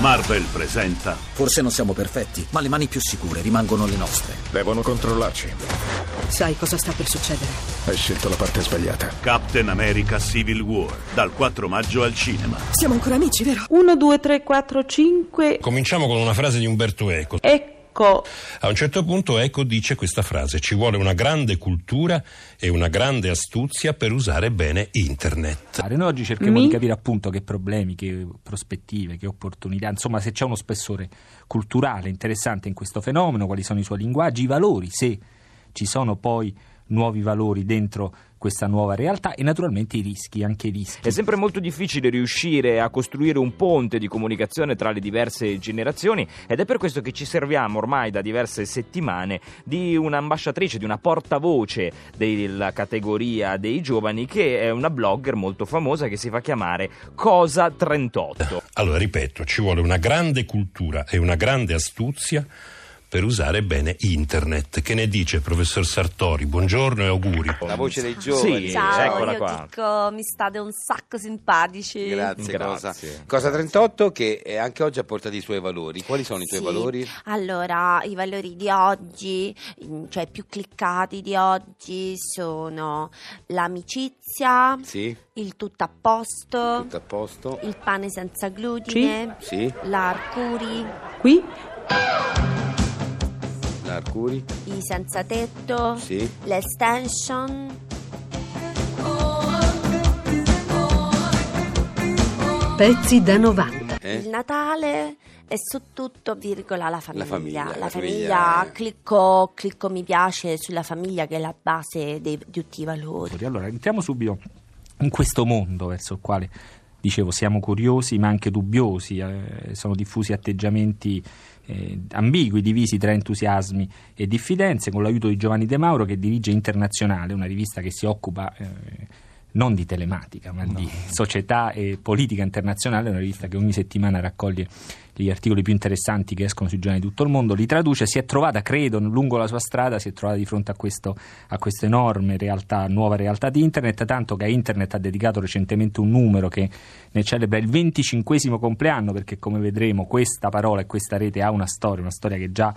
Marvel presenta Forse non siamo perfetti, ma le mani più sicure rimangono le nostre. Devono controllarci. Sai cosa sta per succedere? Hai scelto la parte sbagliata. Captain America Civil War dal 4 maggio al cinema. Siamo ancora amici, vero? 1, 2, 3, 4, 5. Cominciamo con una frase di Umberto Eco. Ecco. A un certo punto Eco dice questa frase: ci vuole una grande cultura e una grande astuzia per usare bene internet. Noi oggi cerchiamo Mi- di capire appunto che problemi, che prospettive, che opportunità, insomma se c'è uno spessore culturale interessante in questo fenomeno, quali sono i suoi linguaggi, i valori, se ci sono poi nuovi valori dentro questa nuova realtà e naturalmente i rischi, anche i rischi. È sempre molto difficile riuscire a costruire un ponte di comunicazione tra le diverse generazioni ed è per questo che ci serviamo ormai da diverse settimane di un'ambasciatrice, di una portavoce della categoria dei giovani che è una blogger molto famosa che si fa chiamare Cosa 38. Allora, ripeto, ci vuole una grande cultura e una grande astuzia per usare bene internet. Che ne dice il professor Sartori? Buongiorno e auguri. La voce dei giovani. Sì, Ciao, eccola io qua. dico, mi state un sacco simpatici. Grazie, Grazie. Cosa. Cosa 38 che anche oggi ha portato i suoi valori. Quali sono i tuoi Sì. valori? Allora, i valori di oggi, mm, cioè più cliccati di oggi, sono l'amicizia, Sì, il tutto a posto, tutto a posto. il pane senza glutine, Sì, l'arcuri, Qui? l'Arcuri. i senza tetto, Sì. l'extension. Pezzi da 90. Eh? Il Natale e su tutto, virgola, la famiglia. famiglia, La la famiglia, famiglia. clicco, clicco mi piace sulla famiglia che è la base dei- di tutti i valori. Allora, entriamo subito in questo mondo verso il quale, dicevo, siamo curiosi ma anche dubbiosi, eh, sono diffusi atteggiamenti eh, ambigui, divisi tra entusiasmi e diffidenze, con l'aiuto di Giovanni De Mauro che dirige Internazionale, una rivista che si occupa... non di telematica, ma di società e politica internazionale, una rivista che ogni settimana raccoglie gli articoli più interessanti che escono sui giornali di tutto il mondo, li traduce, si è trovata, credo, lungo la sua strada, si è trovata di fronte a questo a questa enorme realtà, nuova realtà di internet, tanto che a internet ha dedicato recentemente un numero che ne celebra il 25 compleanno, perché come vedremo questa parola e questa rete ha una storia, una storia che già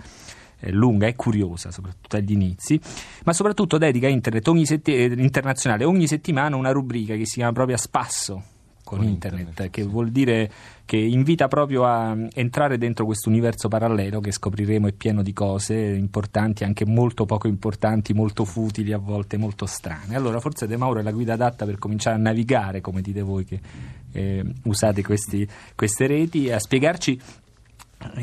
lunga e curiosa, soprattutto agli inizi, ma soprattutto dedica a internet ogni setti- eh, internazionale ogni settimana una rubrica che si chiama proprio a spasso con, internet, che vuol dire che invita proprio a mm, entrare dentro questo universo parallelo che scopriremo è pieno di cose importanti, anche molto poco importanti, molto futili, a volte molto strane. Allora forse De Mauro è la guida adatta per cominciare a navigare, come dite voi che eh, usate questi- queste reti, a spiegarci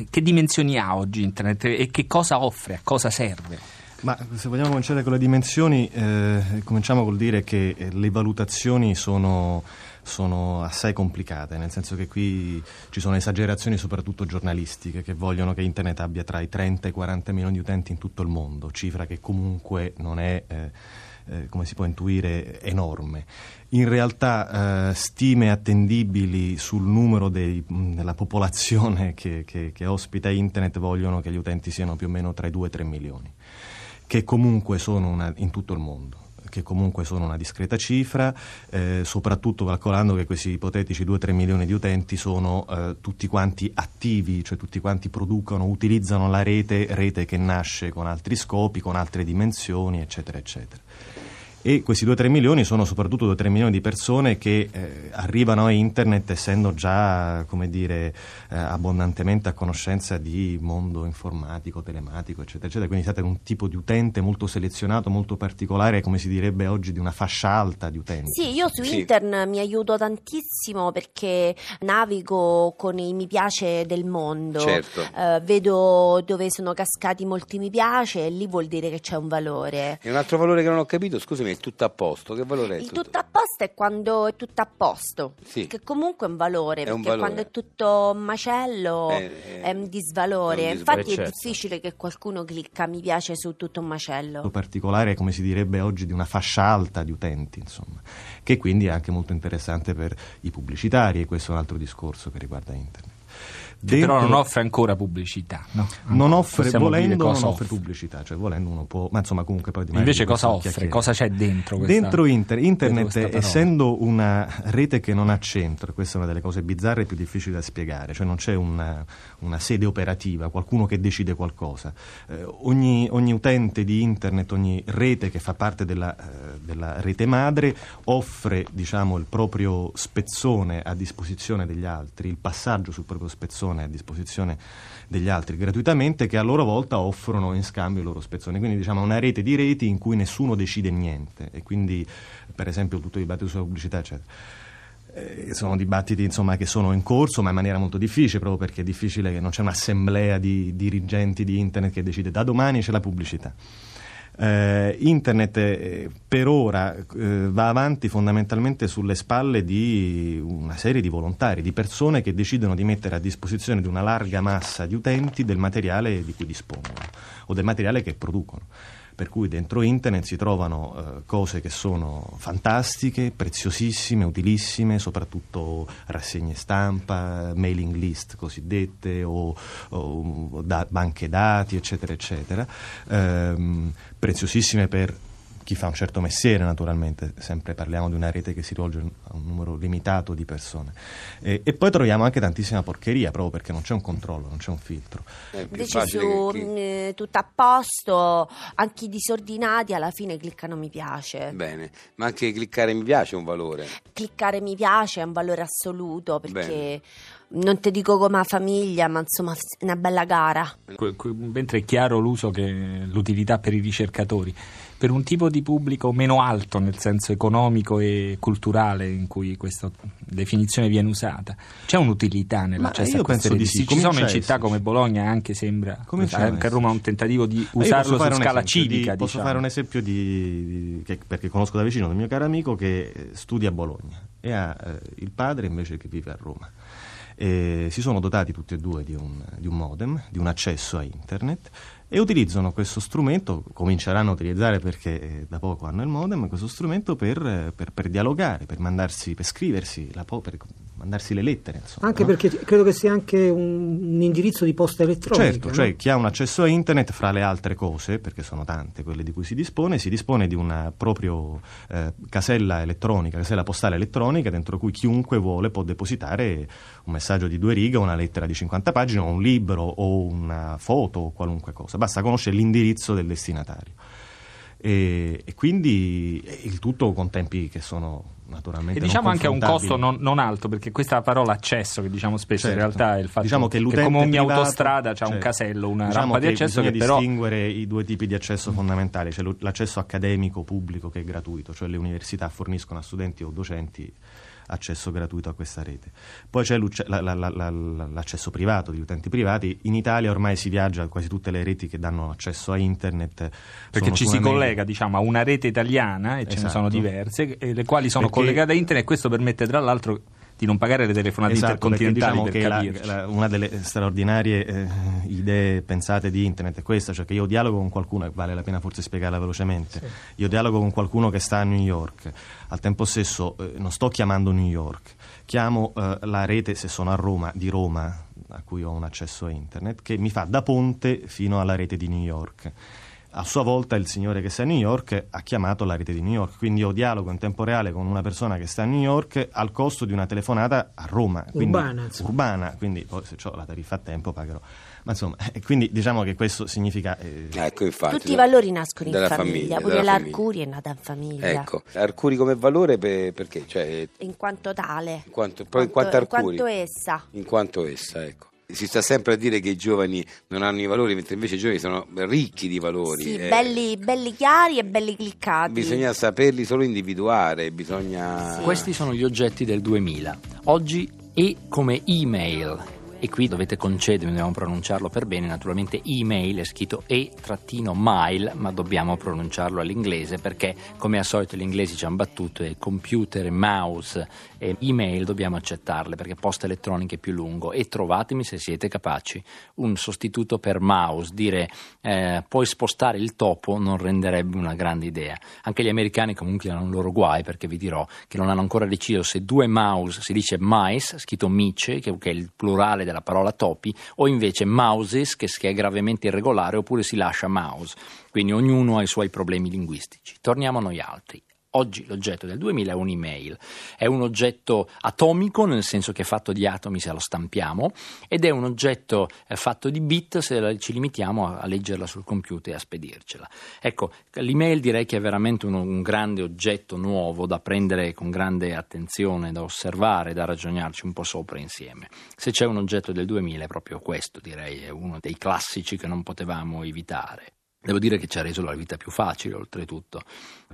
che dimensioni ha oggi internet e che cosa offre, a cosa serve. Ma se vogliamo cominciare con le dimensioni, eh, cominciamo col dire che eh, le valutazioni sono, sono assai complicate, nel senso che qui ci sono esagerazioni soprattutto giornalistiche che vogliono che Internet abbia tra i 30 e i 40 milioni di utenti in tutto il mondo, cifra che comunque non è... eh, eh, come si può intuire, enorme. In realtà eh, stime attendibili sul numero dei- della popolazione che, che- che ospita internet vogliono che gli utenti siano più o meno tra i 2 e i 3 milioni, che comunque sono una- in tutto il mondo che comunque sono una discreta cifra, eh, soprattutto calcolando che questi ipotetici 2-3 milioni di utenti sono eh, tutti quanti attivi, cioè tutti quanti producono, utilizzano la rete, rete che nasce con altri scopi, con altre dimensioni, eccetera, eccetera. E questi 2-3 milioni sono soprattutto 2-3 milioni di persone che eh, arrivano a internet essendo già, come dire, eh, abbondantemente a conoscenza di mondo informatico, telematico, eccetera, eccetera. Quindi siete un tipo di utente molto selezionato, molto particolare, come si direbbe oggi, di una fascia alta di utenti. Sì, io su Sì. internet mi aiuto tantissimo perché navigo con i mi piace del mondo. Certo. Eh, vedo dove sono cascati molti mi piace e lì vuol dire che c'è un valore. E un altro valore che non ho capito, scusami, è tutto a posto. Che valore è Il tutto a posto è quando è tutto a posto, Sì. che comunque è un valore, È un perché valore. quando è tutto macello Eh, eh, è un disvalore. è un disvalore, Infatti è certo. difficile che qualcuno clicca mi piace su tutto un macello. molto particolare, come si direbbe oggi, di una fascia alta di utenti, insomma, che quindi è anche molto interessante per i pubblicitari e questo è un altro discorso che riguarda internet. Che però non Dentro- offre ancora pubblicità. no? non offre, Possiamo volendo, non cosa offre pubblicità, cioè volendo uno può, ma insomma comunque poi Invece cosa offre? Cosa c'è dentro questa Dentro inter- internet, parola? essendo una rete che non ha centro, questa è una delle cose bizzarre e più difficili da spiegare, cioè non c'è una, una sede operativa, qualcuno che decide qualcosa. Eh, ogni, ogni utente di internet, ogni rete che fa parte della, eh, della rete madre offre diciamo, il proprio spezzone a disposizione degli altri, il passaggio sul proprio spezzone a disposizione degli altri gratuitamente che a loro volta offrono in scambio i loro spezzoni. Quindi diciamo una rete di reti in cui nessuno decide niente e quindi per esempio tutto il dibattito sulla pubblicità eccetera. Eh, sono dibattiti insomma, che sono in corso ma in maniera molto difficile proprio perché è difficile che non c'è un'assemblea di dirigenti di internet che decide da domani c'è la pubblicità. Eh, internet eh, per ora eh, va avanti fondamentalmente sulle spalle di una serie di volontari, di persone che decidono di mettere a disposizione di una larga massa di utenti del materiale di cui dispongono o del materiale che producono. Per cui dentro internet si trovano eh, cose che sono fantastiche, preziosissime, utilissime, soprattutto rassegne stampa, mailing list cosiddette o, o da- banche dati, eccetera, eccetera. Ehm, preziosissime per chi fa un certo mestiere, naturalmente, sempre parliamo di una rete che si rivolge a un numero limitato di persone. E, e poi troviamo anche tantissima porcheria, proprio perché non c'è un controllo, non c'è un filtro. Più Invece su che- mh, eh, tutto a posto, anche i disordinati alla fine cliccano mi piace. Bene, ma anche cliccare mi piace è un valore. Cliccare mi piace è un valore assoluto perché Bene. Non ti dico come la famiglia, ma insomma è una bella gara. Mentre è chiaro l'uso che l'utilità per i ricercatori per un tipo di pubblico meno alto nel senso economico e culturale in cui questa definizione viene usata c'è un'utilità nell'accesso a queste reti? sì, ci sono in a città come Bologna anche sembra a anche a Roma un tentativo di usarlo su un scala esempio di- civica posso diciamo. fare un esempio di, di- che- perché conosco da vicino del mio caro amico che eh, studia a Bologna e ha eh, il padre invece che vive a Roma. E si sono dotati tutti e due di un, di un modem, di un accesso a internet e utilizzano questo strumento, cominceranno a utilizzare perché eh, da poco hanno il modem, questo strumento per, eh, per- per dialogare, per mandarsi, per scriversi, la po- per mandarsi le lettere. Insomma, Anche no? perché credo che sia anche un, un indirizzo di posta elettronica. Certo, no? cioè chi ha un accesso a internet, fra le altre cose, perché sono tante quelle di cui si dispone, si dispone di una proprio eh, casella elettronica, casella postale elettronica, dentro cui chiunque vuole può depositare un messaggio di due righe, una lettera di 50 pagine, o un libro, o una foto, o qualunque cosa. Basta conoscere l'indirizzo del destinatario. E, e quindi il tutto con tempi che sono naturalmente E diciamo anche a un costo non, non alto, perché questa parola accesso che diciamo spesso in Certo. realtà è il fatto Diciamo che, che, l'utente come ogni privato- autostrada c'è un certo. casello, una Diciamo rampa di accesso bisogna che però distinguere i due tipi di accesso fondamentali, cioè lo- l'accesso accademico pubblico che è gratuito, cioè le università forniscono a studenti o docenti accesso gratuito a questa rete. Poi c'è la- la- la- l'accesso privato, di utenti privati. In Italia ormai si viaggia quasi tutte le reti che danno accesso a internet. perché ci si collega diciamo, a una rete italiana e ce ne Esatto. sono diverse, e le quali sono Perché- collegate a internet e questo permette tra l'altro di non pagare le telefonate Esatto, perché intercontinentali diciamo per che la- la- una delle straordinarie eh, idee pensate di internet è questa, cioè che io dialogo con qualcuno, e vale la pena forse spiegarla velocemente, io dialogo con qualcuno che sta a New York, al tempo stesso eh, non sto chiamando New York, chiamo eh, la rete, se sono a Roma, di Roma, a cui ho un accesso a internet, che mi fa da ponte fino alla rete di New York. A sua volta il signore che sta a New York ha chiamato la rete di New York, quindi io dialogo in tempo reale con una persona che sta a New York al costo di una telefonata a Roma. Quindi, Urbana, insomma. urbana, quindi poi se ho la tariffa a tempo pagherò. Ma insomma, eh, quindi diciamo che questo significa... eh, Ecco, infatti. Tutti i valori nascono in Dalla famiglia, famiglia, pure l'Arcuri è nata in famiglia. Ecco, Arcuri come valore per- perché? Cioè, In quanto tale. in quanto, poi in quanto in Arcuri? quanto essa. In quanto essa, ecco. Si sta sempre a dire che i giovani non hanno i valori, mentre invece i giovani sono ricchi di valori. Sì, eh. belli, belli chiari e belli cliccati. Bisogna saperli solo individuare, bisogna... Questi sono gli oggetti del 2000. Oggi E come email. E qui dovete concedermi, dobbiamo pronunciarlo per bene, naturalmente email è scritto e-mail, ma dobbiamo pronunciarlo all'inglese perché come al solito gli inglesi ci hanno battuto e computer, mouse e email dobbiamo accettarle perché posta elettronica è più lungo e trovatemi se siete capaci un sostituto per mouse, dire eh, puoi spostare il topo non renderebbe una grande idea. Anche gli americani comunque hanno un loro guai perché vi dirò che non hanno ancora deciso se due mouse si dice mice, scritto mice, che è il plurale della parola topi, o invece mouses, che, che è gravemente irregolare, oppure si lascia mouse. Quindi ognuno ha i suoi problemi linguistici. Torniamo a noi altri. Oggi l'oggetto del 2000 è un'email, è un oggetto atomico nel senso che è fatto di atomi se lo stampiamo ed è un oggetto eh, fatto di bit se ci limitiamo a, leggerla sul computer e a spedircela. Ecco, l'email direi che è veramente un, un, grande oggetto nuovo da prendere con grande attenzione, da osservare, da ragionarci un po' sopra insieme. Se c'è un oggetto del 2000 è proprio questo, direi, è uno dei classici che non potevamo evitare. Devo dire che ci ha reso la vita più facile, oltretutto.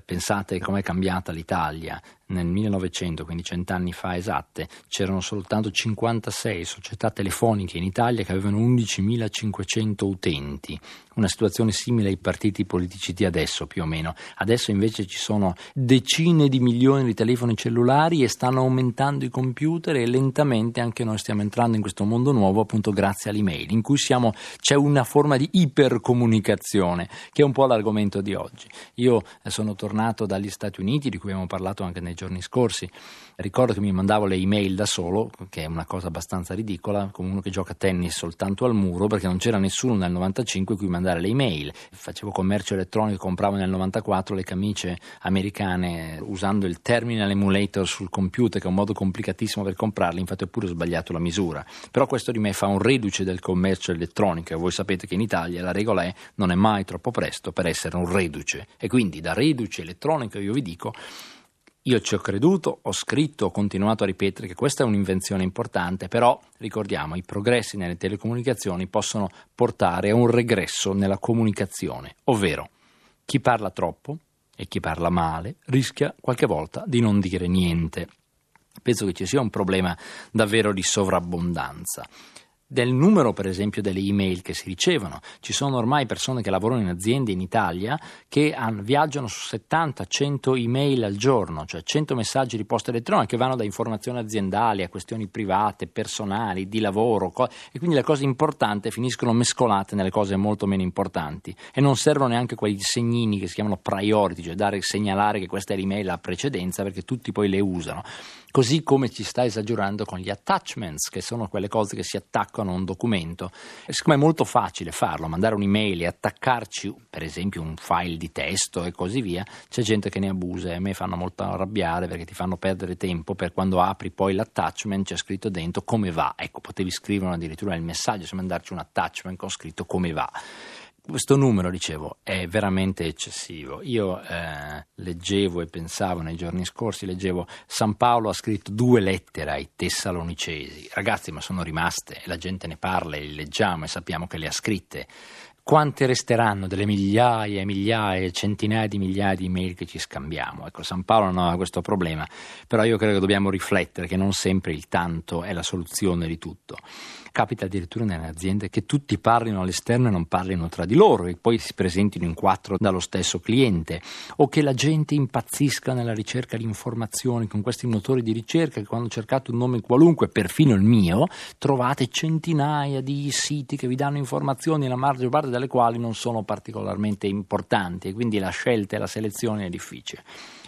Pensate com'è cambiata l'Italia nel 1900, quindi cent'anni fa esatte, c'erano soltanto 56 società telefoniche in Italia che avevano 11.500 utenti, una situazione simile ai partiti politici di adesso più o meno. Adesso invece ci sono decine di milioni di telefoni cellulari e stanno aumentando i computer e lentamente anche noi stiamo entrando in questo mondo nuovo appunto grazie all'email, in cui siamo, c'è una forma di ipercomunicazione che è un po' l'argomento di oggi. Io eh, sono tornato dagli Stati Uniti, di cui abbiamo parlato anche nei giorni scorsi. Ricordo che mi mandavo le email da solo, che è una cosa abbastanza ridicola, come uno che gioca a tennis soltanto al muro, perché non c'era nessuno nel 95 cui mandare le email. Facevo commercio elettronico, compravo nel 94 le camicie americane usando il terminal emulator sul computer, che è un modo complicatissimo per comprarle, infatti ho pure sbagliato la misura. Però questo di me fa un reduce del commercio elettronico e voi sapete che in Italia la regola è non è mai troppo presto per essere un reduce e quindi da reduce elettronico io vi dico io ci ho creduto, ho scritto, ho continuato a ripetere che questa è un'invenzione importante, però ricordiamo, i progressi nelle telecomunicazioni possono portare a un regresso nella comunicazione, ovvero chi parla troppo e chi parla male rischia qualche volta di non dire niente. Penso che ci sia un problema davvero di sovrabbondanza del numero, per esempio, delle email che si ricevono. Ci sono ormai persone che lavorano in aziende in Italia che viaggiano su 70-100 email al giorno, cioè 100 messaggi di posta elettronica che vanno da informazioni aziendali a questioni private, personali, di lavoro, co- e quindi le cose importanti finiscono mescolate nelle cose molto meno importanti e non servono neanche quei segnini che si chiamano priority, cioè dare, segnalare che questa è l'email a precedenza perché tutti poi le usano. Così come ci sta esagerando con gli attachments, che sono quelle cose che si attaccano a un documento. E siccome è molto facile farlo, mandare un'email e attaccarci, per esempio, un file di testo e così via, c'è gente che ne abusa e a me fanno molto arrabbiare perché ti fanno perdere tempo per quando apri poi l'attachment c'è scritto dentro come va. Ecco, potevi scrivere addirittura il messaggio, se mandarci un attachment con scritto come va questo numero, dicevo, è veramente eccessivo. Io eh, leggevo e pensavo nei giorni scorsi, leggevo San Paolo ha scritto due lettere ai Tessalonicesi. Ragazzi, ma sono rimaste, la gente ne parla le leggiamo e sappiamo che le ha scritte quante resteranno delle migliaia e migliaia, centinaia di migliaia di email che ci scambiamo. Ecco, San Paolo non aveva questo problema, però io credo che dobbiamo riflettere che non sempre il tanto è la soluzione di tutto. Capita addirittura nelle aziende che tutti parlino all'esterno e non parlino tra di loro e poi si presentino in quattro dallo stesso cliente, o che la gente impazzisca nella ricerca di informazioni con questi motori di ricerca che quando cercate un nome qualunque, perfino il mio, trovate centinaia di siti che vi danno informazioni, la maggior parte delle quali non sono particolarmente importanti e quindi la scelta e la selezione è difficile.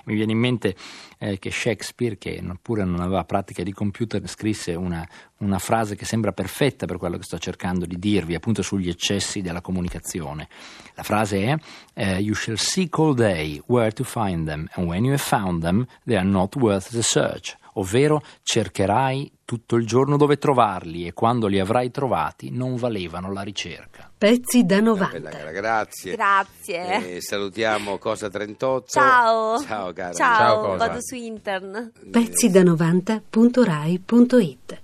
Mi viene in mente eh, che Shakespeare, che pure non aveva pratica di computer, scrisse una, una frase che sembra perfetta per quello che sto cercando di dirvi, appunto sugli eccessi della comunicazione. La frase è eh, You shall seek all day where to find them, and when you have found them, they are not worth the search ovvero cercherai tutto il giorno dove trovarli e quando li avrai trovati non valevano la ricerca. Pezzi da 90. Bella cara, grazie. Grazie. Eh, salutiamo Cosa 38. Ciao. Ciao cara. Ciao, Ciao vado su internet. Pezzi da 90.rai.it